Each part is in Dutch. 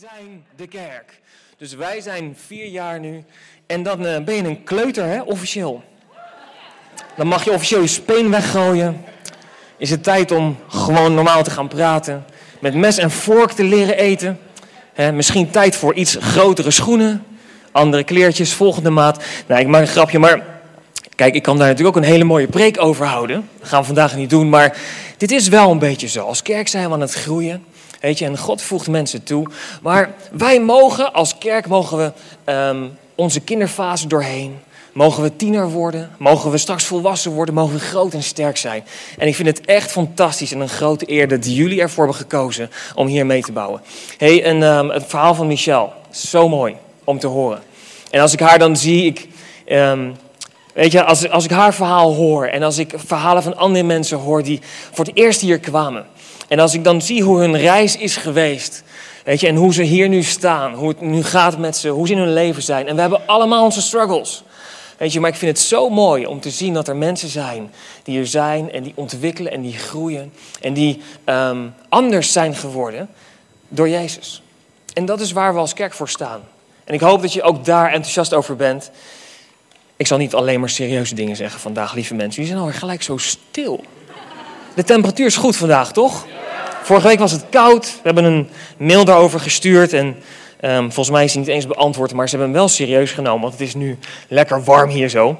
zijn de kerk. Dus wij zijn vier jaar nu. En dan eh, ben je een kleuter, hè, officieel. Dan mag je officieel je speen weggooien. Is het tijd om gewoon normaal te gaan praten. Met mes en vork te leren eten. Hè, misschien tijd voor iets grotere schoenen. Andere kleertjes, volgende maat. Nou, ik maak een grapje, maar kijk, ik kan daar natuurlijk ook een hele mooie preek over houden. Dat gaan we vandaag niet doen, maar dit is wel een beetje zo. Als kerk zijn we aan het groeien. Weet je, en God voegt mensen toe. Maar wij mogen, als kerk, mogen we ehm, onze kinderfase doorheen. Mogen we tiener worden? Mogen we straks volwassen worden? Mogen we groot en sterk zijn? En ik vind het echt fantastisch en een grote eer dat jullie ervoor hebben gekozen om hier mee te bouwen. hey, en, um, het verhaal van Michel, zo mooi om te horen. En als ik haar dan zie, ik, um, weet je, als, als ik haar verhaal hoor en als ik verhalen van andere mensen hoor die voor het eerst hier kwamen. En als ik dan zie hoe hun reis is geweest, weet je, en hoe ze hier nu staan, hoe het nu gaat met ze, hoe ze in hun leven zijn. En we hebben allemaal onze struggles. Weet je, maar ik vind het zo mooi om te zien dat er mensen zijn die er zijn en die ontwikkelen en die groeien en die um, anders zijn geworden door Jezus. En dat is waar we als kerk voor staan. En ik hoop dat je ook daar enthousiast over bent. Ik zal niet alleen maar serieuze dingen zeggen vandaag, lieve mensen. Jullie zijn alweer gelijk zo stil. De temperatuur is goed vandaag, toch? Vorige week was het koud. We hebben een mail daarover gestuurd. En um, volgens mij is hij niet eens beantwoord. Maar ze hebben hem wel serieus genomen. Want het is nu lekker warm hier zo.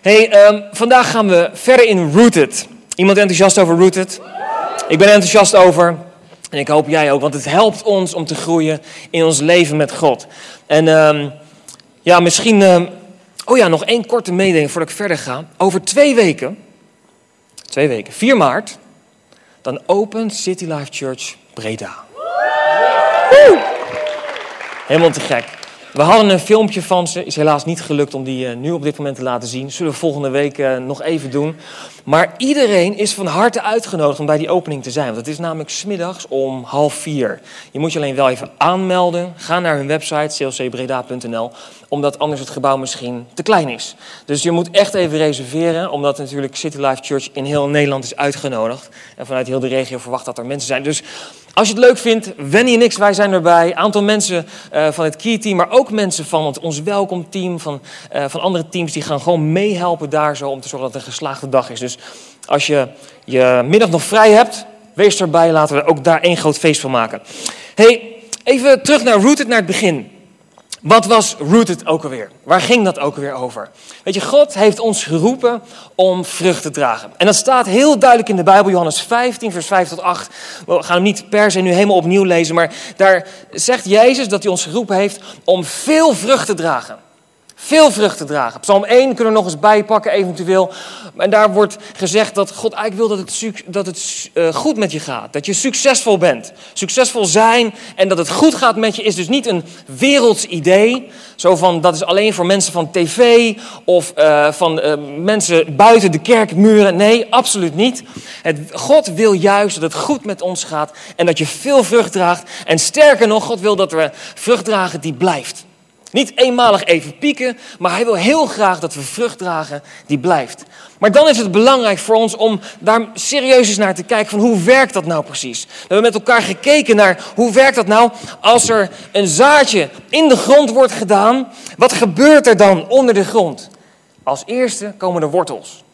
Hey, um, vandaag gaan we verder in Rooted. Iemand enthousiast over Rooted? Ik ben enthousiast over. En ik hoop jij ook. Want het helpt ons om te groeien in ons leven met God. En um, ja, misschien. oh ja, nog één korte mededeling voordat ik verder ga. Over twee weken. Twee weken. 4 maart dan opent City Life Church Breda. Helemaal te gek. We hadden een filmpje van ze. Is helaas niet gelukt om die uh, nu op dit moment te laten zien. Zullen we volgende week uh, nog even doen. Maar iedereen is van harte uitgenodigd om bij die opening te zijn. Want het is namelijk smiddags om half vier. Je moet je alleen wel even aanmelden. Ga naar hun website clcbreda.nl. Omdat anders het gebouw misschien te klein is. Dus je moet echt even reserveren. Omdat natuurlijk City Life Church in heel Nederland is uitgenodigd. En vanuit heel de regio verwacht dat er mensen zijn. Dus als je het leuk vindt, wen je niks, wij zijn erbij. Aantal mensen uh, van het Key Team, maar ook mensen van het, ons welkomteam, van, uh, van andere teams, die gaan gewoon meehelpen daar zo om te zorgen dat het een geslaagde dag is. Dus als je je middag nog vrij hebt, wees erbij, laten we ook daar één groot feest van maken. hey, even terug naar Rooted, naar het begin. Wat was Rooted ook alweer? Waar ging dat ook alweer over? Weet je, God heeft ons geroepen om vrucht te dragen. En dat staat heel duidelijk in de Bijbel, Johannes 15, vers 5 tot 8. We gaan hem niet per se nu helemaal opnieuw lezen, maar daar zegt Jezus dat hij ons geroepen heeft om veel vrucht te dragen. Veel vrucht te dragen. Psalm 1 kunnen we nog eens bijpakken, eventueel. En daar wordt gezegd dat God eigenlijk wil dat het, dat het uh, goed met je gaat. Dat je succesvol bent. Succesvol zijn en dat het goed gaat met je is dus niet een werelds idee. Zo van dat is alleen voor mensen van tv of uh, van uh, mensen buiten de kerkmuren. Nee, absoluut niet. Het, God wil juist dat het goed met ons gaat en dat je veel vrucht draagt. En sterker nog, God wil dat we vrucht dragen die blijft. Niet eenmalig even pieken, maar hij wil heel graag dat we vrucht dragen die blijft. Maar dan is het belangrijk voor ons om daar serieus eens naar te kijken van hoe werkt dat nou precies. We hebben met elkaar gekeken naar hoe werkt dat nou als er een zaadje in de grond wordt gedaan. Wat gebeurt er dan onder de grond? Als eerste komen de wortels.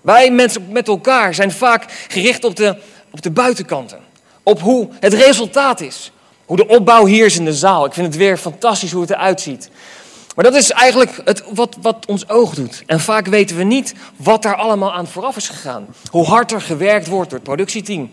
Wij mensen met elkaar zijn vaak gericht op de, op de buitenkanten. Op hoe het resultaat is. Hoe de opbouw hier is in de zaal. Ik vind het weer fantastisch hoe het eruit ziet. Maar dat is eigenlijk het, wat, wat ons oog doet. En vaak weten we niet wat daar allemaal aan vooraf is gegaan. Hoe hard er gewerkt wordt door het productieteam.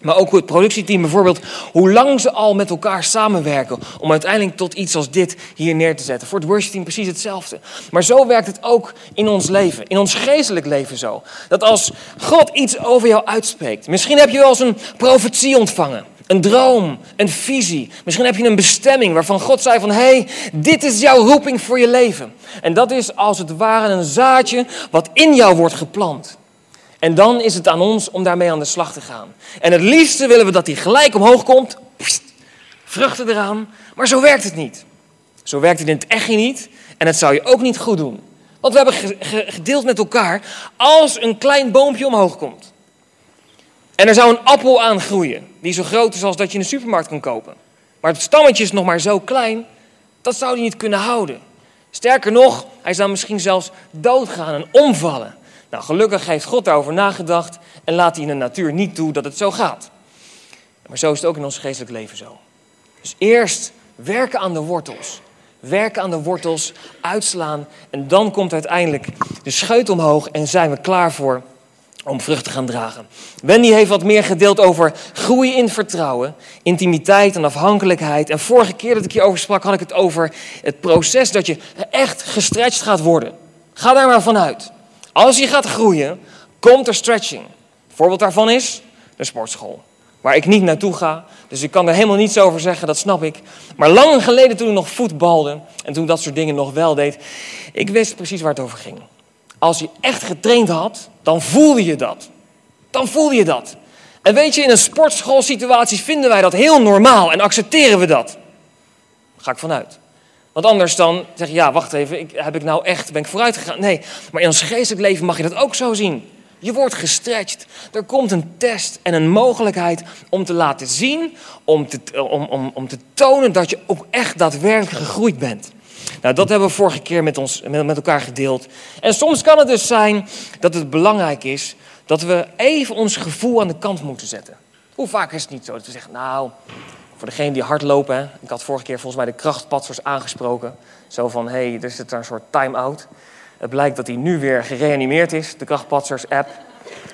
Maar ook het productieteam bijvoorbeeld, hoe lang ze al met elkaar samenwerken om uiteindelijk tot iets als dit hier neer te zetten. Voor het worshipteam precies hetzelfde. Maar zo werkt het ook in ons leven, in ons geestelijk leven zo. Dat als God iets over jou uitspreekt, misschien heb je wel eens een profetie ontvangen. Een droom, een visie. Misschien heb je een bestemming waarvan God zei van... hé, hey, dit is jouw roeping voor je leven. En dat is als het ware een zaadje wat in jou wordt geplant. En dan is het aan ons om daarmee aan de slag te gaan. En het liefste willen we dat die gelijk omhoog komt. Vruchten eraan. Maar zo werkt het niet. Zo werkt het in het echt niet. En het zou je ook niet goed doen. Want we hebben gedeeld met elkaar... als een klein boompje omhoog komt... En er zou een appel aan groeien, die zo groot is als dat je in de supermarkt kan kopen. Maar het stammetje is nog maar zo klein, dat zou hij niet kunnen houden. Sterker nog, hij zou misschien zelfs doodgaan en omvallen. Nou, gelukkig heeft God daarover nagedacht en laat hij in de natuur niet toe dat het zo gaat. Maar zo is het ook in ons geestelijk leven zo. Dus eerst werken aan de wortels. Werken aan de wortels, uitslaan en dan komt uiteindelijk de scheut omhoog en zijn we klaar voor om vrucht te gaan dragen. Wendy heeft wat meer gedeeld over groei in vertrouwen, intimiteit en afhankelijkheid. En vorige keer dat ik hierover sprak, had ik het over het proces dat je echt gestretched gaat worden. Ga daar maar vanuit. Als je gaat groeien, komt er stretching. voorbeeld daarvan is de sportschool. Waar ik niet naartoe ga, dus ik kan er helemaal niets over zeggen, dat snap ik. Maar lang geleden toen ik nog voetbalde en toen dat soort dingen nog wel deed, ik wist precies waar het over ging. Als je echt getraind had, dan voelde je dat. Dan voelde je dat. En weet je, in een sportschoolsituatie vinden wij dat heel normaal en accepteren we dat. ga ik vanuit. Want anders dan zeg je, ja, wacht even, ik, heb ik nou echt, ben ik vooruit gegaan? Nee, maar in ons geestelijk leven mag je dat ook zo zien. Je wordt gestretched. Er komt een test en een mogelijkheid om te laten zien, om te, om, om, om te tonen dat je ook echt daadwerkelijk gegroeid bent. Nou, dat hebben we vorige keer met, ons, met, elkaar gedeeld. En soms kan het dus zijn dat het belangrijk is dat we even ons gevoel aan de kant moeten zetten. Hoe vaak is het niet zo dat we zeggen, nou, voor degene die hardlopen, ik had vorige keer volgens mij de krachtpatsers aangesproken. Zo van, hé, hey, er zit daar een soort time-out. Het blijkt dat hij nu weer gereanimeerd is, de krachtpatsers-app.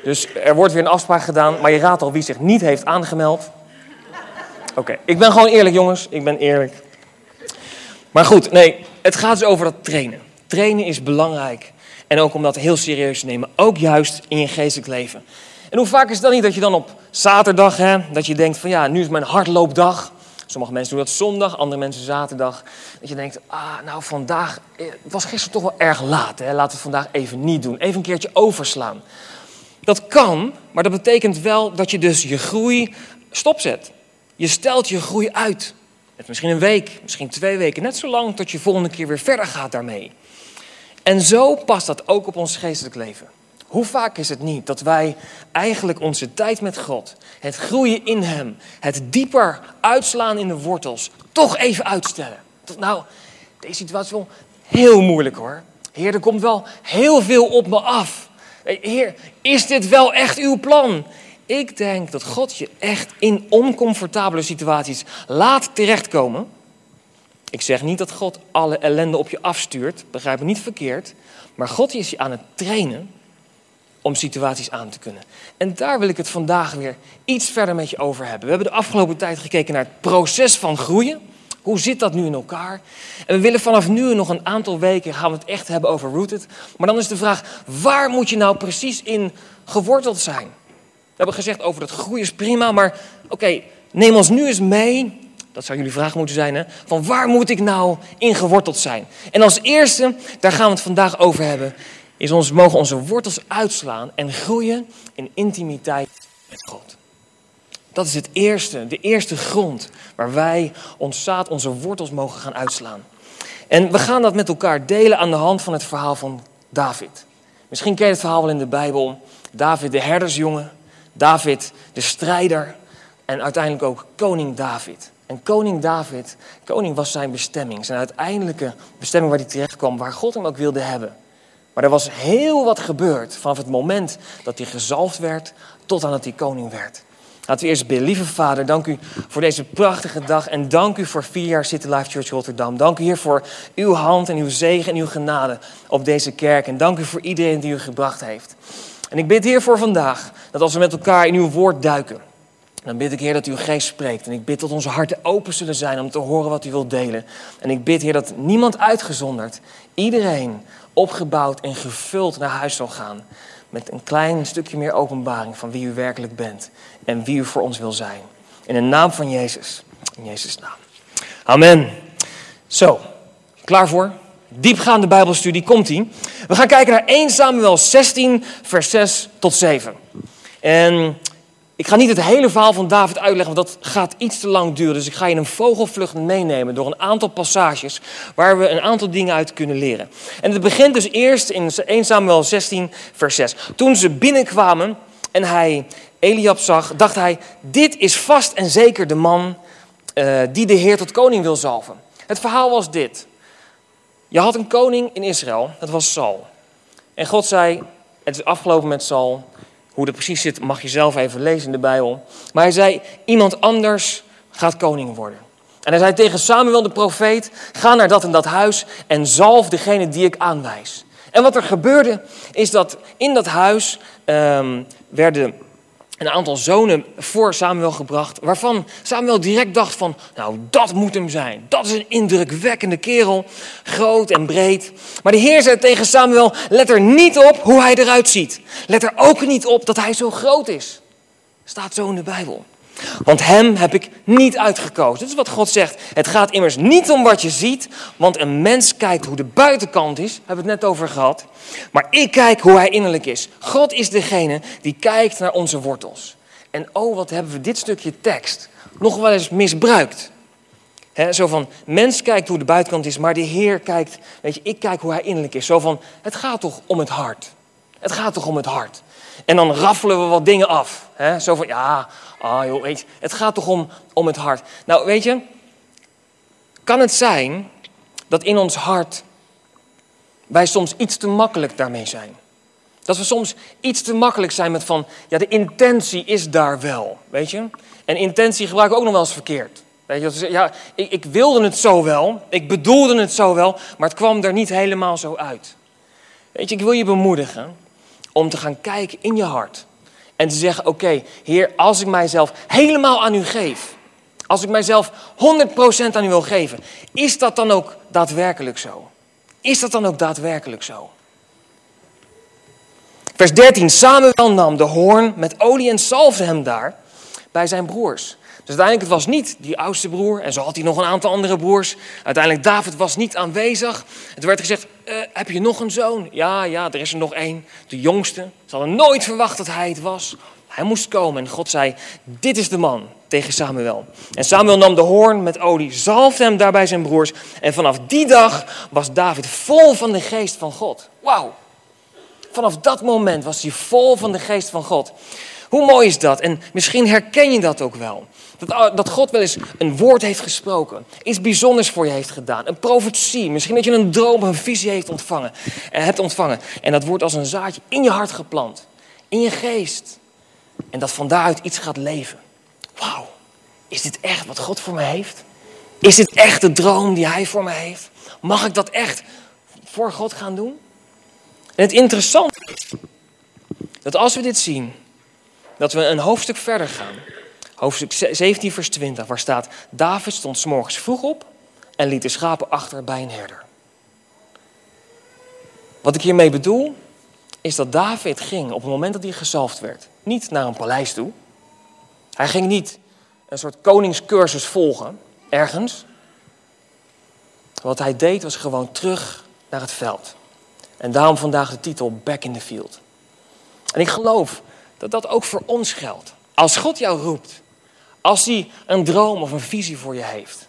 Dus er wordt weer een afspraak gedaan, maar je raadt al wie zich niet heeft aangemeld. Oké, ik ben gewoon eerlijk jongens, ik ben eerlijk. Maar goed, nee, het gaat dus over dat trainen. Trainen is belangrijk. En ook om dat heel serieus te nemen. Ook juist in je geestelijk leven. En hoe vaak is het dan niet dat je dan op zaterdag, hè, dat je denkt van ja, nu is mijn hardloopdag. Sommige mensen doen dat zondag, andere mensen zaterdag. Dat je denkt, ah, nou vandaag, eh, het was gisteren toch wel erg laat. Hè? Laten we het vandaag even niet doen. Even een keertje overslaan. Dat kan, maar dat betekent wel dat je dus je groei stopzet. Je stelt je groei uit misschien een week, misschien twee weken. Net zo lang tot je volgende keer weer verder gaat daarmee. En zo past dat ook op ons geestelijk leven. Hoe vaak is het niet dat wij eigenlijk onze tijd met God, het groeien in Hem, het dieper uitslaan in de wortels, toch even uitstellen? Tot, nou, deze situatie is wel heel moeilijk hoor. Heer, er komt wel heel veel op me af. Heer, is dit wel echt uw plan? Ik denk dat God je echt in oncomfortabele situaties laat terechtkomen. Ik zeg niet dat God alle ellende op je afstuurt, begrijp me niet verkeerd. Maar God is je aan het trainen om situaties aan te kunnen. En daar wil ik het vandaag weer iets verder met je over hebben. We hebben de afgelopen tijd gekeken naar het proces van groeien. Hoe zit dat nu in elkaar? En we willen vanaf nu nog een aantal weken gaan we het echt hebben over rooted. Maar dan is de vraag, waar moet je nou precies in geworteld zijn? We hebben gezegd over dat groeien is prima, maar oké, neem ons nu eens mee. Dat zou jullie vraag moeten zijn, hè? Van waar moet ik nou in geworteld zijn? En als eerste, daar gaan we het vandaag over hebben, is ons, mogen onze wortels uitslaan en groeien in intimiteit met God. Dat is het eerste, de eerste grond waar wij ons zaad, onze wortels mogen gaan uitslaan. En we gaan dat met elkaar delen aan de hand van het verhaal van David. Misschien ken je het verhaal wel in de Bijbel. David, de herdersjongen, David, de strijder en uiteindelijk ook koning David. En koning David, koning was zijn bestemming, zijn uiteindelijke bestemming waar hij terecht kwam, waar God hem ook wilde hebben. Maar er was heel wat gebeurd vanaf het moment dat hij gezalfd werd tot aan dat hij koning werd. Laten we eerst bidden. Lieve Vader, dank u voor deze prachtige dag en dank u voor vier jaar City Life Church Rotterdam. Dank u hier voor uw hand en uw zegen en uw genade op deze kerk. En dank u voor iedereen die u gebracht heeft. En ik bid Heer voor vandaag, dat als we met elkaar in uw woord duiken, dan bid ik Heer dat uw geest spreekt. En ik bid dat onze harten open zullen zijn om te horen wat u wilt delen. En ik bid Heer dat niemand uitgezonderd, iedereen opgebouwd en gevuld naar huis zal gaan. Met een klein stukje meer openbaring van wie u werkelijk bent en wie u voor ons wil zijn. In de naam van Jezus. In Jezus' naam. Amen. Zo, klaar voor? Diepgaande Bijbelstudie komt ie. We gaan kijken naar 1 Samuel 16, vers 6 tot 7. En ik ga niet het hele verhaal van David uitleggen, want dat gaat iets te lang duren. Dus ik ga je een vogelvlucht meenemen door een aantal passages waar we een aantal dingen uit kunnen leren. En het begint dus eerst in 1 Samuel 16, vers 6. Toen ze binnenkwamen en hij Eliab zag, dacht hij: Dit is vast en zeker de man eh, die de Heer tot koning wil zalven. Het verhaal was dit. Je had een koning in Israël, dat was Saul. En God zei, het is afgelopen met Saul. Hoe dat precies zit, mag je zelf even lezen in de Bijbel. Maar hij zei, iemand anders gaat koning worden. En hij zei tegen Samuel de profeet, ga naar dat en dat huis en zalf degene die ik aanwijs. En wat er gebeurde, is dat in dat huis um, werden een aantal zonen voor Samuel gebracht, waarvan Samuel direct dacht van, nou dat moet hem zijn. Dat is een indrukwekkende kerel, groot en breed. Maar de Heer zei tegen Samuel, let er niet op hoe hij eruit ziet. Let er ook niet op dat hij zo groot is. Staat zo in de Bijbel. Want hem heb ik niet uitgekozen. Dat is wat God zegt. Het gaat immers niet om wat je ziet, want een mens kijkt hoe de buitenkant is, hebben we het net over gehad. Maar ik kijk hoe hij innerlijk is. God is degene die kijkt naar onze wortels. En oh, wat hebben we dit stukje tekst nog wel eens misbruikt. zo van, mens kijkt hoe de buitenkant is, maar de Heer kijkt, weet je, ik kijk hoe hij innerlijk is. Zo van, het gaat toch om het hart. Het gaat toch om het hart. En dan raffelen we wat dingen af. Zo van, ja, ah joh, weet je, het gaat toch om, om het hart. Nou, weet je, kan het zijn dat in ons hart wij soms iets te makkelijk daarmee zijn? Dat we soms iets te makkelijk zijn met van, ja, de intentie is daar wel, weet je? En intentie gebruiken we ook nog wel eens verkeerd. Weet je, ja, ik, ik wilde het zo wel, ik bedoelde het zo wel, maar het kwam er niet helemaal zo uit. Weet je, ik wil je bemoedigen om te gaan kijken in je hart. En te zeggen, oké, Heer, als ik mijzelf helemaal aan u geef. Als ik mijzelf 100% aan u wil geven. Is dat dan ook daadwerkelijk zo? Is dat dan ook daadwerkelijk zo? Vers 13. Samuel nam de hoorn met olie en zalfde hem daar bij zijn broers. Dus uiteindelijk, het was niet die oudste broer. En zo had hij nog een aantal andere broers. Uiteindelijk, David was niet aanwezig. Het werd gezegd, uh, heb je nog een zoon? Ja, ja, er is er nog één. De jongste. Ze hadden nooit verwacht dat hij het was. Hij moest komen en God zei, dit is de man tegen Samuel. En Samuel nam de hoorn met olie, zalfde hem daarbij zijn broers. En vanaf die dag was David vol van de geest van God. Wauw. Vanaf dat moment was hij vol van de geest van God. Hoe mooi is dat? En misschien herken je dat ook wel. Dat, dat God wel eens een woord heeft gesproken. Iets bijzonders voor je heeft gedaan. Een profetie. Misschien dat je een droom, een visie heeft ontvangen, eh, hebt ontvangen. En dat wordt als een zaadje in je hart geplant. In je geest. En dat van daaruit iets gaat leven. Wauw. Is dit echt wat God voor me heeft? Is dit echt de droom die Hij voor me heeft? Mag ik dat echt voor God gaan doen? En het interessante is dat als we dit zien, dat we een hoofdstuk verder gaan. Hoofdstuk 17, vers 20, waar staat: David stond s morgens vroeg op en liet de schapen achter bij een herder. Wat ik hiermee bedoel, is dat David ging op het moment dat hij gezalfd werd, niet naar een paleis toe. Hij ging niet een soort koningscursus volgen, ergens. Wat hij deed was gewoon terug naar het veld. En daarom vandaag de titel Back in the Field. En ik geloof dat dat ook voor ons geldt. Als God jou roept, als hij een droom of een visie voor je heeft,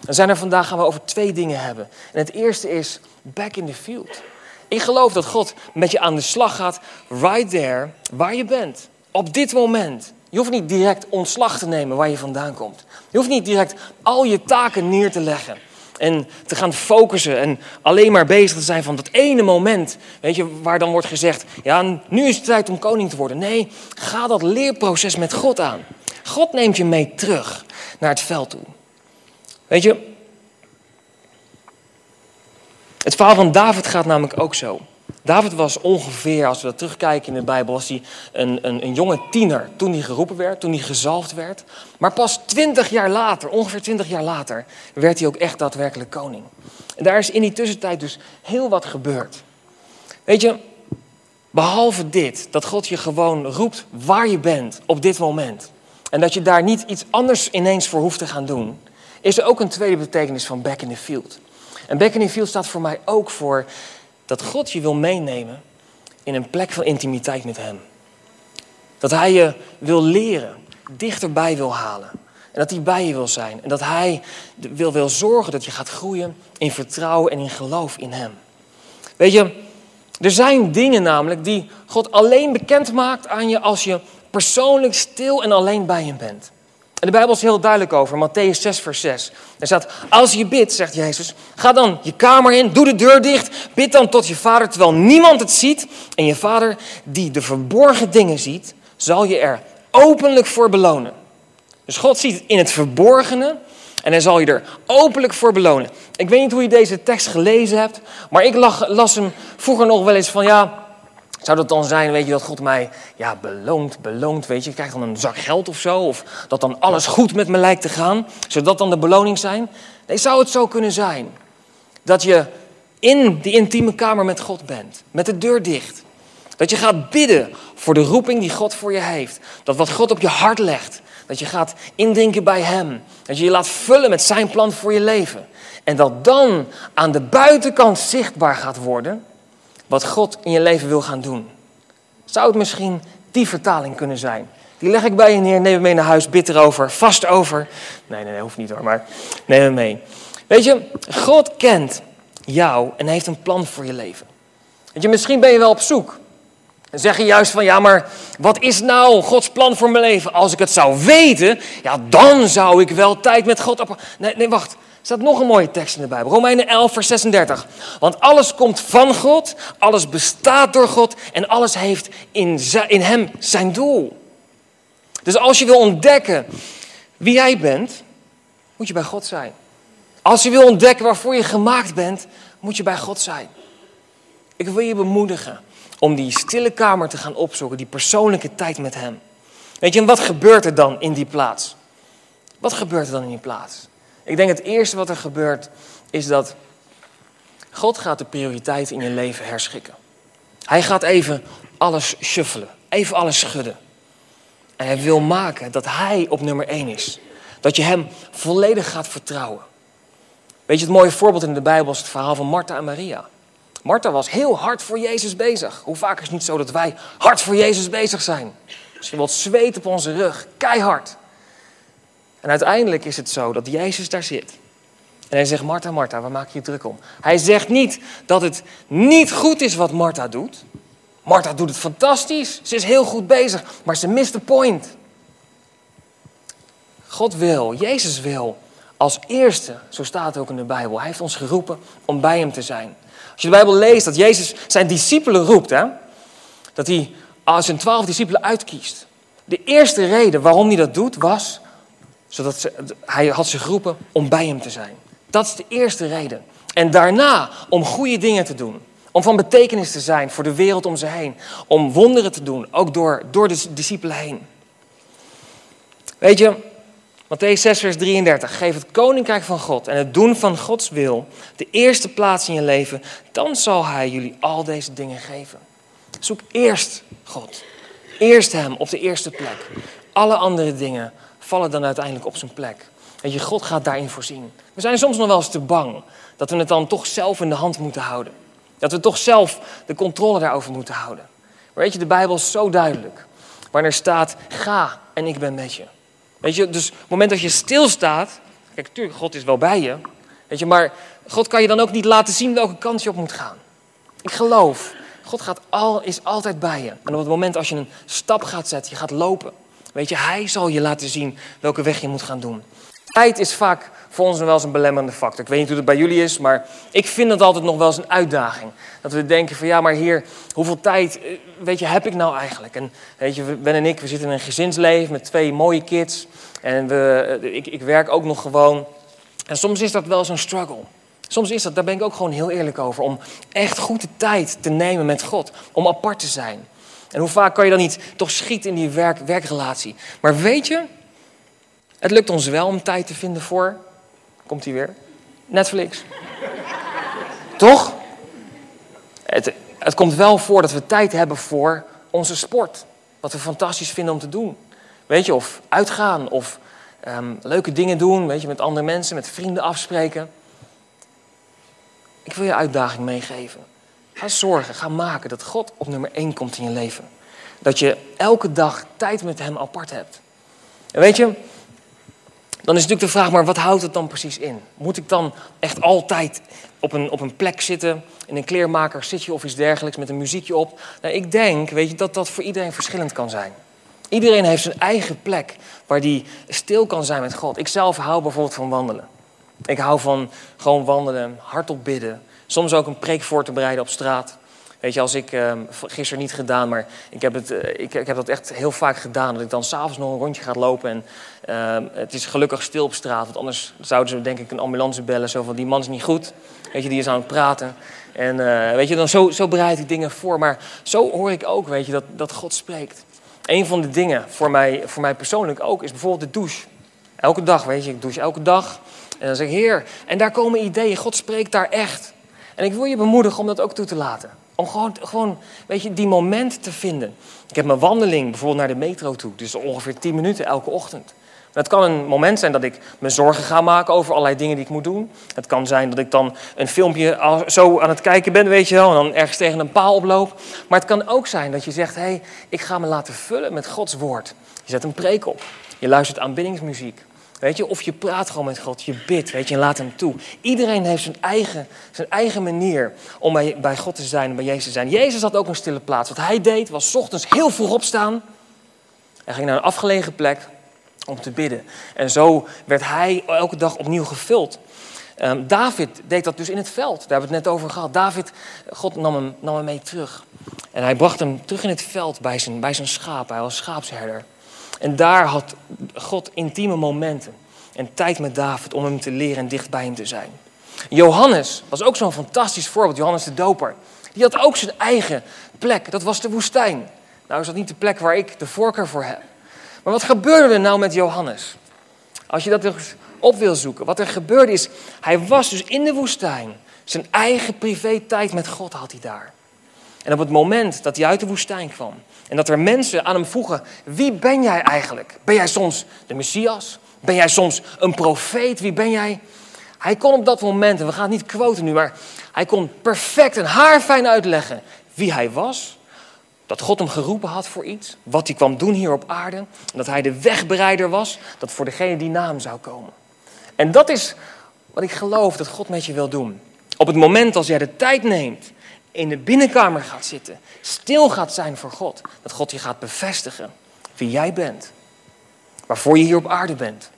dan zijn er vandaag gaan we over twee dingen hebben. En het eerste is back in the field. Ik geloof dat God met je aan de slag gaat, right there, waar je bent. Op dit moment. Je hoeft niet direct ontslag te nemen waar je vandaan komt. Je hoeft niet direct al je taken neer te leggen. En te gaan focussen en alleen maar bezig te zijn van dat ene moment. Weet je, waar dan wordt gezegd, ja, nu is het tijd om koning te worden. Nee, ga dat leerproces met God aan. God neemt je mee terug naar het veld toe. Weet je, het verhaal van David gaat namelijk ook zo. David was ongeveer, als we dat terugkijken in de Bijbel, was hij een, een, een jonge tiener toen hij geroepen werd, toen hij gezalfd werd. Maar pas twintig jaar later, ongeveer twintig jaar later, werd hij ook echt daadwerkelijk koning. En daar is in die tussentijd dus heel wat gebeurd. Weet je, behalve dit, dat God je gewoon roept waar je bent op dit moment. En dat je daar niet iets anders ineens voor hoeft te gaan doen. Is er ook een tweede betekenis van back in the field. En back in the field staat voor mij ook voor dat God je wil meenemen in een plek van intimiteit met Hem. Dat Hij je wil leren, dichterbij wil halen. En dat Hij bij je wil zijn. En dat Hij wil, wil zorgen dat je gaat groeien in vertrouwen en in geloof in Hem. Weet je, er zijn dingen namelijk die God alleen bekend maakt aan je als je persoonlijk stil en alleen bij Hem bent. En de Bijbel is heel duidelijk over, Matthäus 6, vers 6. Er staat, als je bidt, zegt Jezus, ga dan je kamer in, doe de deur dicht, bid dan tot je vader terwijl niemand het ziet. En je vader, die de verborgen dingen ziet, zal je er openlijk voor belonen. Dus God ziet het in het verborgene en hij zal je er openlijk voor belonen. Ik weet niet hoe je deze tekst gelezen hebt, maar ik las hem vroeger nog wel eens van ja, zou dat dan zijn, weet je, dat God mij ja, beloont, beloont, weet je, ik krijg dan een zak geld of zo, of dat dan alles goed met me lijkt te gaan, zou dat dan de beloning zijn? Nee, zou het zo kunnen zijn dat je in die intieme kamer met God bent, met de deur dicht, dat je gaat bidden voor de roeping die God voor je heeft, dat wat God op je hart legt, dat je gaat indrinken bij Hem, dat je je laat vullen met Zijn plan voor je leven, en dat dan aan de buitenkant zichtbaar gaat worden wat God in je leven wil gaan doen. Zou het misschien die vertaling kunnen zijn? Die leg ik bij je neer, neem hem mee naar huis, bid erover, vast over. Nee, nee, nee, hoeft niet hoor, maar neem hem mee. Weet je, God kent jou en heeft een plan voor je leven. Weet je, misschien ben je wel op zoek. Dan zeg je juist van, ja, maar wat is nou Gods plan voor mijn leven? Als ik het zou weten, ja, dan zou ik wel tijd met God... Op... Nee, nee, wacht staat nog een mooie tekst in de Bijbel. Romeinen 11, vers 36. Want alles komt van God, alles bestaat door God en alles heeft in, in Hem zijn doel. Dus als je wil ontdekken wie jij bent, moet je bij God zijn. Als je wil ontdekken waarvoor je gemaakt bent, moet je bij God zijn. Ik wil je bemoedigen om die stille kamer te gaan opzoeken, die persoonlijke tijd met Hem. Weet je, en wat gebeurt er dan in die plaats? Wat gebeurt er dan in die plaats? Ik denk het eerste wat er gebeurt is dat God gaat de prioriteiten in je leven herschikken. Hij gaat even alles shuffelen, even alles schudden. En hij wil maken dat hij op nummer één is. Dat je hem volledig gaat vertrouwen. Weet je, het mooie voorbeeld in de Bijbel is het verhaal van Martha en Maria. Martha was heel hard voor Jezus bezig. Hoe vaak is het niet zo dat wij hard voor Jezus bezig zijn? Misschien wat zweet op onze rug, keihard. En uiteindelijk is het zo dat Jezus daar zit. En hij zegt, Martha, Martha, waar maak je je druk om? Hij zegt niet dat het niet goed is wat Martha doet. Martha doet het fantastisch. Ze is heel goed bezig, maar ze mist de point. God wil, Jezus wil, als eerste, zo staat het ook in de Bijbel, hij heeft ons geroepen om bij hem te zijn. Als je de Bijbel leest dat Jezus zijn discipelen roept, hè, dat hij als zijn twaalf discipelen uitkiest. De eerste reden waarom hij dat doet was zodat ze, hij had ze geroepen om bij hem te zijn. Dat is de eerste reden. En daarna om goede dingen te doen. Om van betekenis te zijn voor de wereld om ze heen. Om wonderen te doen, ook door, door de discipelen heen. Weet je, Matthäus 6, vers 33. Geef het koninkrijk van God en het doen van Gods wil de eerste plaats in je leven. Dan zal Hij jullie al deze dingen geven. Zoek eerst God. Eerst Hem op de eerste plek. Alle andere dingen vallen dan uiteindelijk op zijn plek. Weet je, God gaat daarin voorzien. We zijn soms nog wel eens te bang dat we het dan toch zelf in de hand moeten houden. Dat we toch zelf de controle daarover moeten houden. Maar weet je, de Bijbel is zo duidelijk. Wanneer staat, ga en ik ben met je. Weet je, dus op het moment dat je stilstaat, kijk, natuurlijk, God is wel bij je. Weet je, maar God kan je dan ook niet laten zien welke kant je op moet gaan. Ik geloof, God gaat al, is altijd bij je. En op het moment als je een stap gaat zetten, je gaat lopen, Weet je, hij zal je laten zien welke weg je moet gaan doen. Tijd is vaak voor ons wel eens een belemmerende factor. Ik weet niet hoe het bij jullie is, maar ik vind het altijd nog wel eens een uitdaging. Dat we denken van ja, maar hier, hoeveel tijd eh, weet je, heb ik nou eigenlijk? En weet je, Ben en ik, we zitten in een gezinsleven met twee mooie kids. En we, eh, ik, ik werk ook nog gewoon. En soms is dat wel zo'n struggle. Soms is dat, daar ben ik ook gewoon heel eerlijk over, om echt goed de tijd te nemen met God. Om apart te zijn. En hoe vaak kan je dan niet toch schieten in die werk, werkrelatie? Maar weet je, het lukt ons wel om tijd te vinden voor. Komt hij weer? Netflix. toch? Het, het komt wel voor dat we tijd hebben voor onze sport. Wat we fantastisch vinden om te doen. Weet je, of uitgaan, of ehm, leuke dingen doen, weet je, met andere mensen, met vrienden afspreken. Ik wil je uitdaging meegeven. Ga zorgen, ga maken dat God op nummer 1 komt in je leven. Dat je elke dag tijd met Hem apart hebt. En weet je, dan is natuurlijk de vraag, maar wat houdt het dan precies in? Moet ik dan echt altijd op een, op een plek zitten, in een kleermaker zitje of iets dergelijks met een muziekje op? Nou, ik denk, weet je, dat dat voor iedereen verschillend kan zijn. Iedereen heeft zijn eigen plek waar die stil kan zijn met God. Ik zelf hou bijvoorbeeld van wandelen. Ik hou van gewoon wandelen, hardop bidden. Soms ook een preek voor te bereiden op straat. Weet je, als ik uh, gisteren niet gedaan, maar ik heb, het, uh, ik, ik, heb dat echt heel vaak gedaan. Dat ik dan s'avonds nog een rondje ga lopen. En uh, het is gelukkig stil op straat. Want anders zouden ze denk ik een ambulance bellen. Zo van, die man is niet goed. Weet je, die is aan het praten. En eh, weet je, dan zo, zo bereid ik dingen voor. Maar zo hoor ik ook, weet je, dat, dat God spreekt. Een van de dingen voor mij, voor mij persoonlijk ook is bijvoorbeeld de douche. Elke dag, weet je, ik douche elke dag. En dan zeg ik, Heer, en daar komen ideeën. God spreekt daar echt. En ik wil je bemoedigen om dat ook toe te laten. Om gewoon, gewoon weet je, die moment te vinden. Ik heb mijn wandeling bijvoorbeeld naar de metro toe. Dus ongeveer 10 minuten elke ochtend. Het kan een moment zijn dat ik me zorgen ga maken over allerlei dingen die ik moet doen. Het kan zijn dat ik dan een filmpje zo aan het kijken ben, weet je wel, en dan ergens tegen een paal oploop. Maar het kan ook zijn dat je zegt, hé, hey, ik ga me laten vullen met Gods woord. Je zet een preek op. Je luistert aanbiddingsmuziek. Weet je, of je praat gewoon met God, je bidt, weet je, en laat hem toe. Iedereen heeft zijn eigen, zijn eigen manier om bij, bij God te zijn en bij Jezus te zijn. Jezus had ook een stille plaats. Wat hij deed was ochtends heel vroeg opstaan. Hij ging naar een afgelegen plek om te bidden. En zo werd hij elke dag opnieuw gevuld. Um, David deed dat dus in het veld. Daar hebben we het net over gehad. David, God nam hem, nam hem mee terug. En hij bracht hem terug in het veld bij zijn, bij zijn schaap. Hij was schaapsherder. En daar had God intieme momenten en tijd met David om hem te leren en dicht bij hem te zijn. Johannes was ook zo'n fantastisch voorbeeld, Johannes de Doper. Die had ook zijn eigen plek, dat was de woestijn. Nou is dat niet de plek waar ik de voorkeur voor heb. Maar wat gebeurde er nou met Johannes? Als je dat eens op wil zoeken. Wat er gebeurde is, hij was dus in de woestijn. Zijn eigen privé tijd met God had hij daar. En op het moment dat hij uit de woestijn kwam en dat er mensen aan hem vroegen: Wie ben jij eigenlijk? Ben jij soms de messias? Ben jij soms een profeet? Wie ben jij? Hij kon op dat moment, en we gaan het niet quoten nu, maar hij kon perfect en haarfijn uitleggen wie hij was. Dat God hem geroepen had voor iets, wat hij kwam doen hier op aarde. En dat hij de wegbereider was, dat voor degene die naam zou komen. En dat is wat ik geloof dat God met je wil doen. Op het moment als jij de tijd neemt in de binnenkamer gaat zitten, stil gaat zijn voor God, dat God je gaat bevestigen wie jij bent, waarvoor je hier op aarde bent.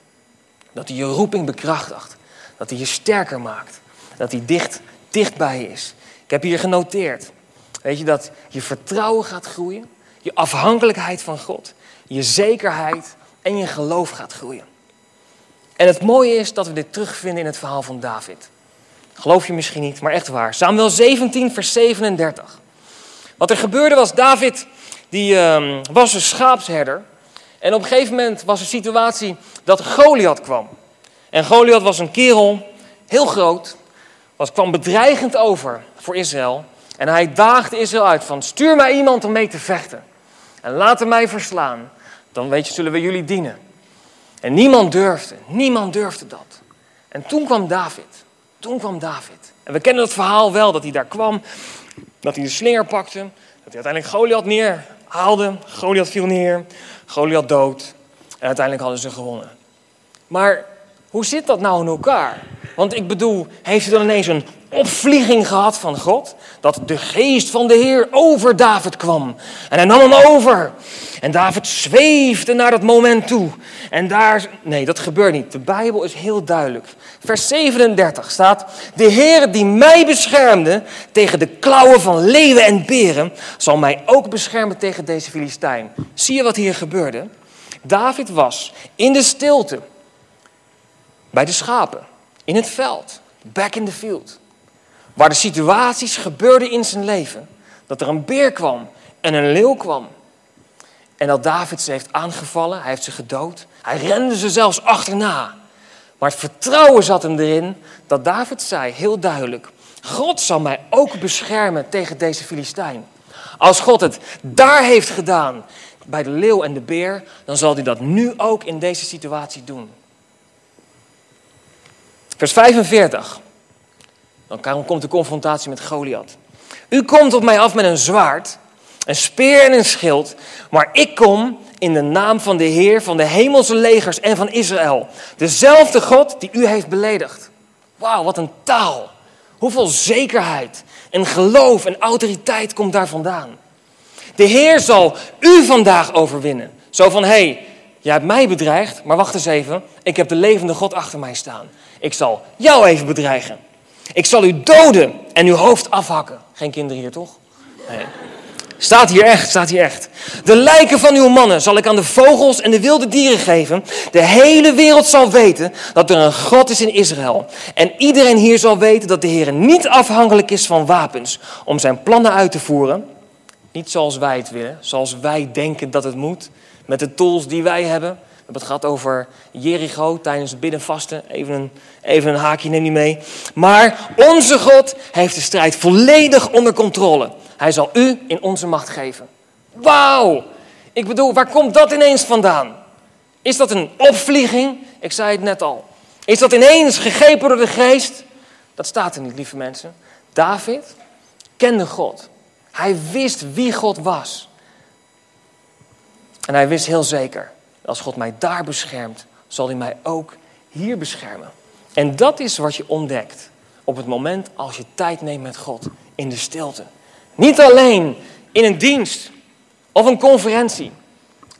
Dat hij je roeping bekrachtigt, dat hij je sterker maakt, dat hij dicht, dicht bij is. Ik heb hier genoteerd, weet je, dat je vertrouwen gaat groeien, je afhankelijkheid van God, je zekerheid en je geloof gaat groeien. En het mooie is dat we dit terugvinden in het verhaal van David. Geloof je misschien niet, maar echt waar. Samuel 17, vers 37. Wat er gebeurde was, David die, uh, was een schaapsherder. En op een gegeven moment was de situatie dat Goliath kwam. En Goliath was een kerel, heel groot, was, kwam bedreigend over voor Israël. En hij daagde Israël uit van, stuur mij iemand om mee te vechten. En laat hem mij verslaan. Dan weet je, zullen we jullie dienen. En niemand durfde, niemand durfde dat. En toen kwam David. Toen kwam David. En we kennen het verhaal wel, dat hij daar kwam, dat hij de slinger pakte, dat hij uiteindelijk Goliath neerhaalde. Goliath viel neer, Goliath dood. En uiteindelijk hadden ze gewonnen. Maar hoe zit dat nou in elkaar? Want ik bedoel, heeft hij dan ineens een opvlieging gehad van God? Dat de geest van de Heer over David kwam. En hij nam hem over. En David zweefde naar dat moment toe. En daar, nee, dat gebeurt niet. De Bijbel is heel duidelijk. Vers 37 staat: De Heer die mij beschermde tegen de klauwen van leeuwen en beren, zal mij ook beschermen tegen deze Filistijn. Zie je wat hier gebeurde? David was in de stilte, bij de schapen, in het veld, back in the field. Waar de situaties gebeurden in zijn leven. Dat er een beer kwam en een leeuw kwam. En dat David ze heeft aangevallen, hij heeft ze gedood. Hij rende ze zelfs achterna. Maar het vertrouwen zat hem erin dat David zei, heel duidelijk: God zal mij ook beschermen tegen deze Filistijn. Als God het daar heeft gedaan bij de leeuw en de beer, dan zal hij dat nu ook in deze situatie doen. Vers 45. Dan komt de confrontatie met Goliath. U komt op mij af met een zwaard, een speer en een schild, maar ik kom in de naam van de Heer van de hemelse legers en van Israël. Dezelfde God die u heeft beledigd. Wauw, wat een taal. Hoeveel zekerheid en geloof en autoriteit komt daar vandaan. De Heer zal u vandaag overwinnen. Zo van, hé, hey, jij hebt mij bedreigd, maar wacht eens even. Ik heb de levende God achter mij staan. Ik zal jou even bedreigen. Ik zal u doden en uw hoofd afhakken. Geen kinderen hier, toch? Nee. Staat hier echt, staat hier echt. De lijken van uw mannen zal ik aan de vogels en de wilde dieren geven. De hele wereld zal weten dat er een God is in Israël. En iedereen hier zal weten dat de Heer niet afhankelijk is van wapens om zijn plannen uit te voeren. Niet zoals wij het willen, zoals wij denken dat het moet, met de tools die wij hebben. Hebben het gehad over Jericho tijdens het binnenvasten. Even een, even een haakje, neem niet mee. Maar onze God heeft de strijd volledig onder controle. Hij zal u in onze macht geven. Wauw! Ik bedoel, waar komt dat ineens vandaan? Is dat een opvlieging? Ik zei het net al. Is dat ineens gegrepen door de geest? Dat staat er niet, lieve mensen. David kende God. Hij wist wie God was. En hij wist heel zeker, als God mij daar beschermt, zal hij mij ook hier beschermen. En dat is wat je ontdekt op het moment als je tijd neemt met God in de stilte. Niet alleen in een dienst of een conferentie.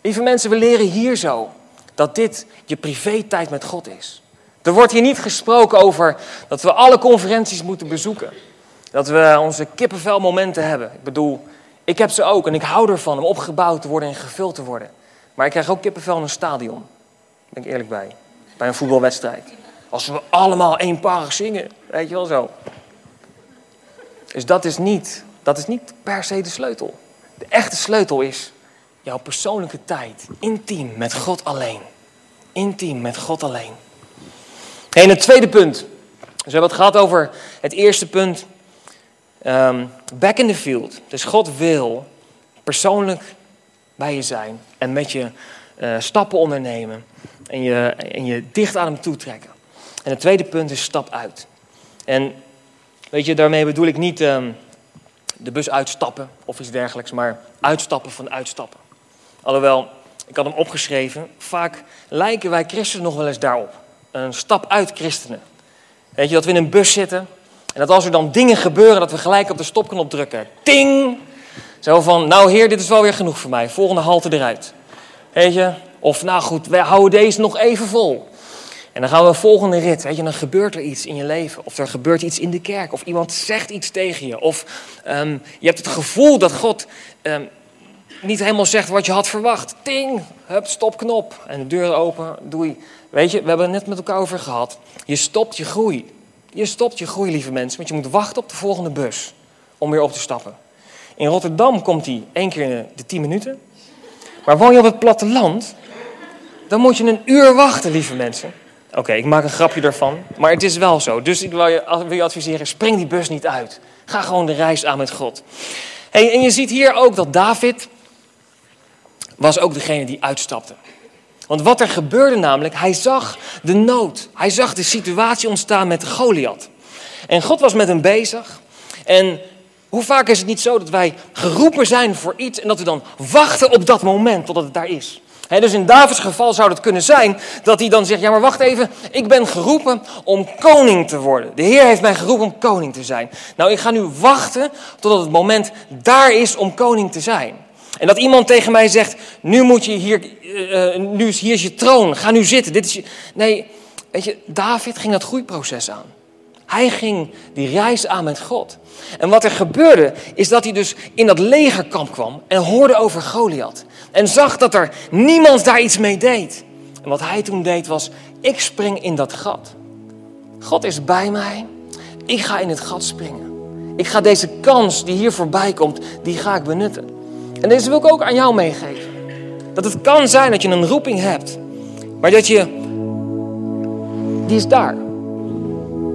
Lieve mensen, we leren hier zo dat dit je privé-tijd met God is. Er wordt hier niet gesproken over dat we alle conferenties moeten bezoeken. Dat we onze kippenvelmomenten hebben. Ik bedoel, ik heb ze ook en ik hou ervan om opgebouwd te worden en gevuld te worden. Maar ik krijg ook kippenvel in een stadion. Ben ik eerlijk bij. Bij een voetbalwedstrijd. Als we allemaal eenparig zingen. Weet je wel zo. Dus dat is niet dat is niet per se de sleutel. De echte sleutel is jouw persoonlijke tijd, intiem met God alleen. Intiem met God alleen. En het tweede punt. Dus we hebben het gehad over het eerste punt. Um, back in the field. Dus God wil persoonlijk bij je zijn en met je uh, stappen ondernemen en je, en je dicht aan hem toetrekken. En het tweede punt is stap uit. En weet je, daarmee bedoel ik niet um, de bus uitstappen of iets dergelijks, maar uitstappen van uitstappen. Alhoewel, ik had hem opgeschreven, vaak lijken wij christenen nog wel eens daarop. Een stap uit christenen. Weet je, dat we in een bus zitten en dat als er dan dingen gebeuren, dat we gelijk op de stopknop drukken. Ting! Zo van, nou heer, dit is wel weer genoeg voor mij. Volgende halte eruit. Weet je? Of, nou goed, wij houden deze nog even vol. En dan gaan we een volgende rit. Weet je, dan gebeurt er iets in je leven. Of er gebeurt iets in de kerk. Of iemand zegt iets tegen je. Of um, je hebt het gevoel dat God um, niet helemaal zegt wat je had verwacht. Ting, hup, stopknop. En de deur open, doei. Weet je, we hebben het net met elkaar over gehad. Je stopt je groei. Je stopt je groei, lieve mensen. Want je moet wachten op de volgende bus. Om weer op te stappen. In Rotterdam komt die één keer in de tien minuten. Maar woon je op het platteland, dan moet je een uur wachten, lieve mensen. Oké, ik maak een grapje ervan, maar het is wel zo. Dus ik wil je, wil je adviseren, spring die bus niet uit. Ga gewoon de reis aan met God. En je ziet hier ook dat David was ook degene die uitstapte. Want wat er gebeurde namelijk, hij zag de nood. Hij zag de situatie ontstaan met Goliath. En God was met hem bezig. En hoe vaak is het niet zo dat wij geroepen zijn voor iets en dat we dan wachten op dat moment totdat het daar is? dus in Davids geval zou het kunnen zijn dat hij dan zegt: Ja, maar wacht even, ik ben geroepen om koning te worden. De Heer heeft mij geroepen om koning te zijn. Nou, ik ga nu wachten totdat het moment daar is om koning te zijn. En dat iemand tegen mij zegt: Nu moet je hier, uh, nu is hier is je troon, ga nu zitten. Dit is je... Nee, weet je, David ging dat groeiproces aan. Hij ging die reis aan met God. En wat er gebeurde, is dat hij dus in dat legerkamp kwam en hoorde over Goliath. En zag dat er niemand daar iets mee deed. En wat hij toen deed was, ik spring in dat gat. God is bij mij. Ik ga in het gat springen. Ik ga deze kans die hier voorbij komt, die ga ik benutten. En deze wil ik ook aan jou meegeven. Dat het kan zijn dat je een roeping hebt. Maar dat je... Die is daar.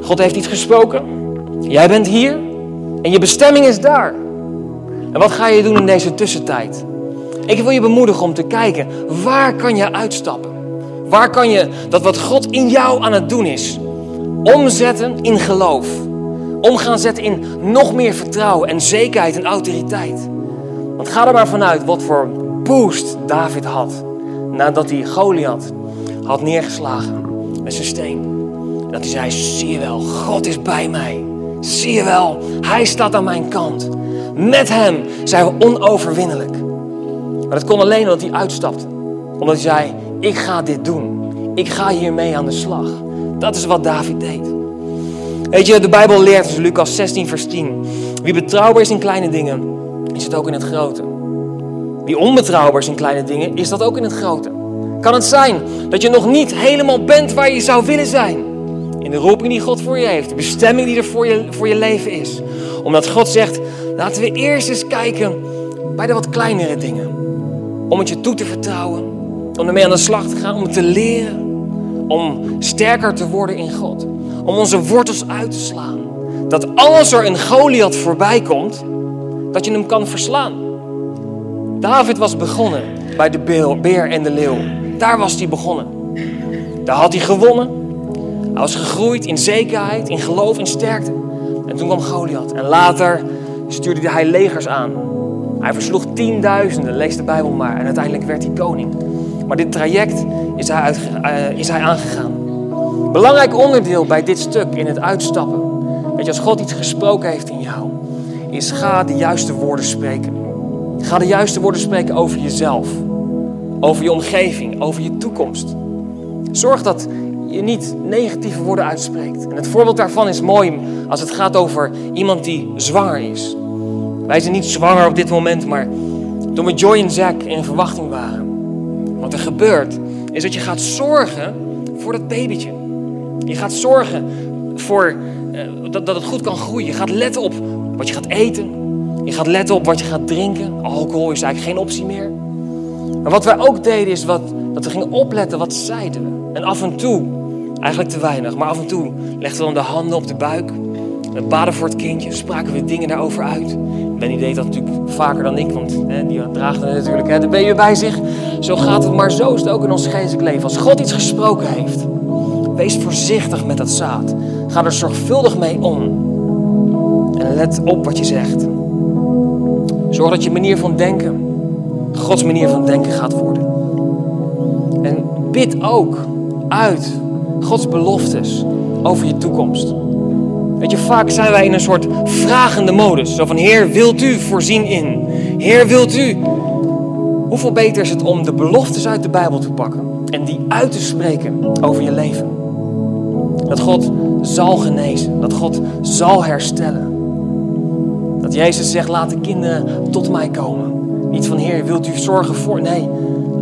God heeft iets gesproken. Jij bent hier. En je bestemming is daar. En wat ga je doen in deze tussentijd? Ik wil je bemoedigen om te kijken, waar kan je uitstappen? Waar kan je dat wat God in jou aan het doen is, omzetten in geloof? Om gaan zetten in nog meer vertrouwen en zekerheid en autoriteit. Want ga er maar vanuit wat voor boost David had nadat hij Goliath had neergeslagen met zijn steen. Dat hij zei, zie je wel, God is bij mij. Zie je wel, hij staat aan mijn kant. Met hem zijn we onoverwinnelijk. Maar dat kon alleen omdat hij uitstapte. Omdat hij zei, ik ga dit doen. Ik ga hiermee aan de slag. Dat is wat David deed. Weet je, de Bijbel leert, dus Lucas 16 vers 10. Wie betrouwbaar is in kleine dingen, is het ook in het grote. Wie onbetrouwbaar is in kleine dingen, is dat ook in het grote. Kan het zijn dat je nog niet helemaal bent waar je zou willen zijn? In de roeping die God voor je heeft, de bestemming die er voor je, voor je leven is. Omdat God zegt, laten we eerst eens kijken bij de wat kleinere dingen. Om het je toe te vertrouwen, om ermee aan de slag te gaan, om het te leren. Om sterker te worden in God. Om onze wortels uit te slaan. Dat als er een Goliath voorbij komt, dat je hem kan verslaan. David was begonnen bij de beer en de leeuw. Daar was hij begonnen. Daar had hij gewonnen. Hij was gegroeid in zekerheid, in geloof, in sterkte. En toen kwam Goliath. En later stuurde hij legers aan. Hij versloeg tienduizenden, lees de Bijbel maar. En uiteindelijk werd hij koning. Maar dit traject is hij, uh, is hij aangegaan. Belangrijk onderdeel bij dit stuk in het uitstappen. Weet je, als God iets gesproken heeft in jou, is ga de juiste woorden spreken. Ga de juiste woorden spreken over jezelf, over je omgeving, over je toekomst. Zorg dat je niet negatieve woorden uitspreekt. En het voorbeeld daarvan is mooi als het gaat over iemand die zwanger is. Wij zijn niet zwanger op dit moment, maar toen we Joy en Zack in verwachting waren. Wat er gebeurt, is dat je gaat zorgen voor dat babytje. Je gaat zorgen voor uh, dat, dat het goed kan groeien. Je gaat letten op wat je gaat eten. Je gaat letten op wat je gaat drinken. Alcohol is eigenlijk geen optie meer. Maar wat wij ook deden is wat, dat we gingen opletten wat zeiden we. En af en toe, eigenlijk te weinig, maar af en toe legden we dan de handen op de buik. We baden voor het kindje, spraken we dingen daarover uit. Benny deed dat natuurlijk vaker dan ik, want hè, die draagt er natuurlijk hè, de baby bij zich. Zo gaat het, maar zo is het ook in ons geestelijk leven. Als God iets gesproken heeft, wees voorzichtig met dat zaad. Ga er zorgvuldig mee om. En let op wat je zegt. Zorg dat je manier van denken Gods manier van denken gaat worden. En bid ook uit Gods beloftes over je toekomst. Weet je, vaak zijn wij in een soort vragende modus. Zo van, Heer, wilt u voorzien in? Heer, wilt u? Hoeveel beter is het om de beloftes uit de Bijbel te pakken en die uit te spreken over je leven? Dat God zal genezen, dat God zal herstellen. Dat Jezus zegt, laat de kinderen tot mij komen. Niet van, Heer, wilt u zorgen voor? Nee,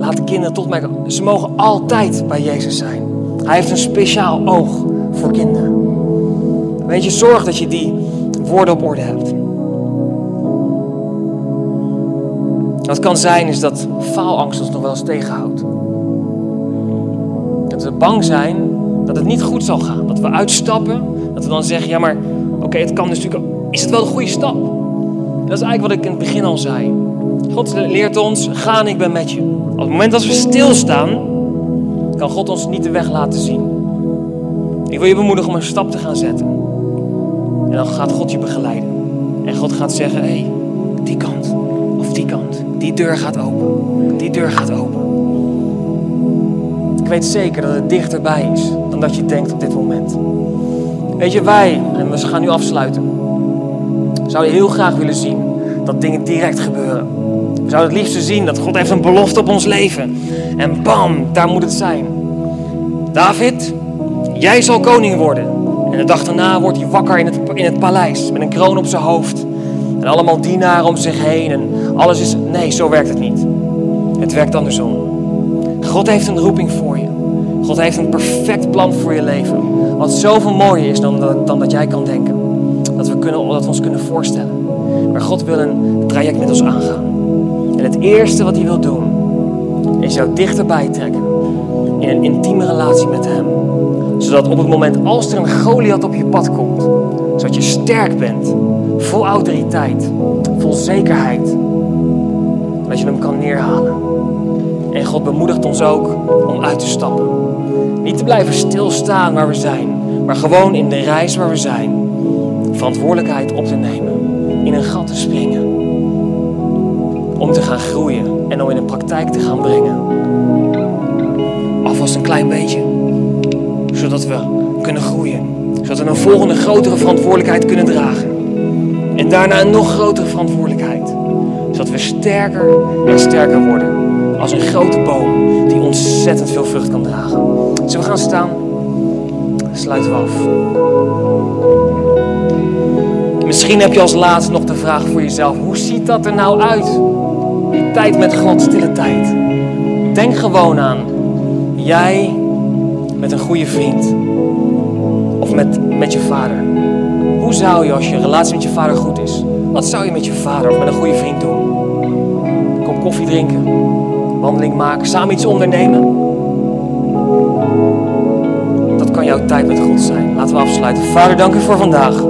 laat de kinderen tot mij komen. Ze mogen altijd bij Jezus zijn. Hij heeft een speciaal oog voor kinderen. Weet je, zorg dat je die woorden op orde hebt. Wat kan zijn is dat faalangst ons nog wel eens tegenhoudt. Dat we bang zijn dat het niet goed zal gaan. Dat we uitstappen. Dat we dan zeggen, ja maar oké, het kan dus natuurlijk... Is het wel de goede stap? Dat is eigenlijk wat ik in het begin al zei. God leert ons, ga en ik ben met je. Op het moment dat we stilstaan, kan God ons niet de weg laten zien. Ik wil je bemoedigen om een stap te gaan zetten. En dan gaat God je begeleiden. En God gaat zeggen, hé, hey, die kant of die kant. Die deur gaat open. Die deur gaat open. Ik weet zeker dat het dichterbij is dan dat je denkt op dit moment. Weet je, wij, en we gaan nu afsluiten, zouden heel graag willen zien dat dingen direct gebeuren. Zouden het liefst zien dat God heeft een belofte op ons leven. En bam, daar moet het zijn. David, jij zal koning worden. En de dag daarna wordt hij wakker in het, in het paleis met een kroon op zijn hoofd. En allemaal dienaren om zich heen. En alles is. Nee, zo werkt het niet. Het werkt andersom. God heeft een roeping voor je. God heeft een perfect plan voor je leven. Wat zoveel mooier is dan dat, dan dat jij kan denken. Dat we, kunnen, dat we ons kunnen voorstellen. Maar God wil een traject met ons aangaan. En het eerste wat hij wil doen, is jou dichterbij trekken. In een intieme relatie met hem. Zodat op het moment als er een Goliath op je pad komt, zodat je sterk bent, vol autoriteit, vol zekerheid, dat je hem kan neerhalen. En God bemoedigt ons ook om uit te stappen. Niet te blijven stilstaan waar we zijn, maar gewoon in de reis waar we zijn, verantwoordelijkheid op te nemen, in een gat te springen om te gaan groeien en om in de praktijk te gaan brengen. Alvast een klein beetje, zodat we kunnen groeien, zodat we een volgende grotere verantwoordelijkheid kunnen dragen. En daarna een nog grotere verantwoordelijkheid, zodat we sterker en sterker worden als een grote boom die ontzettend veel vrucht kan dragen. Zullen we gaan staan? Sluiten we af. Misschien heb je als laatste nog de vraag voor jezelf: hoe ziet dat er nou uit? Die tijd met God, stille tijd. Denk gewoon aan jij met een goede vriend of met, met je vader. Hoe zou je, als je relatie met je vader goed is, wat zou je met je vader of met een goede vriend doen? Kop koffie drinken, wandeling maken, samen iets ondernemen. Dat kan jouw tijd met God zijn. Laten we afsluiten. Vader, dank u voor vandaag.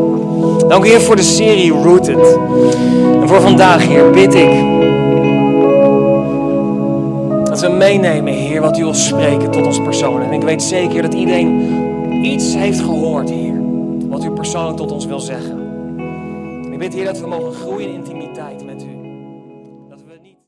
Dank u Heer voor de serie Rooted. En voor vandaag, Heer, bid ik meenemen, Heer, wat u wil spreken tot ons persoon. En ik weet zeker dat iedereen iets heeft gehoord, Heer, wat u persoonlijk tot ons wil zeggen. Ik bid, Heer, dat we mogen groeien in intimiteit.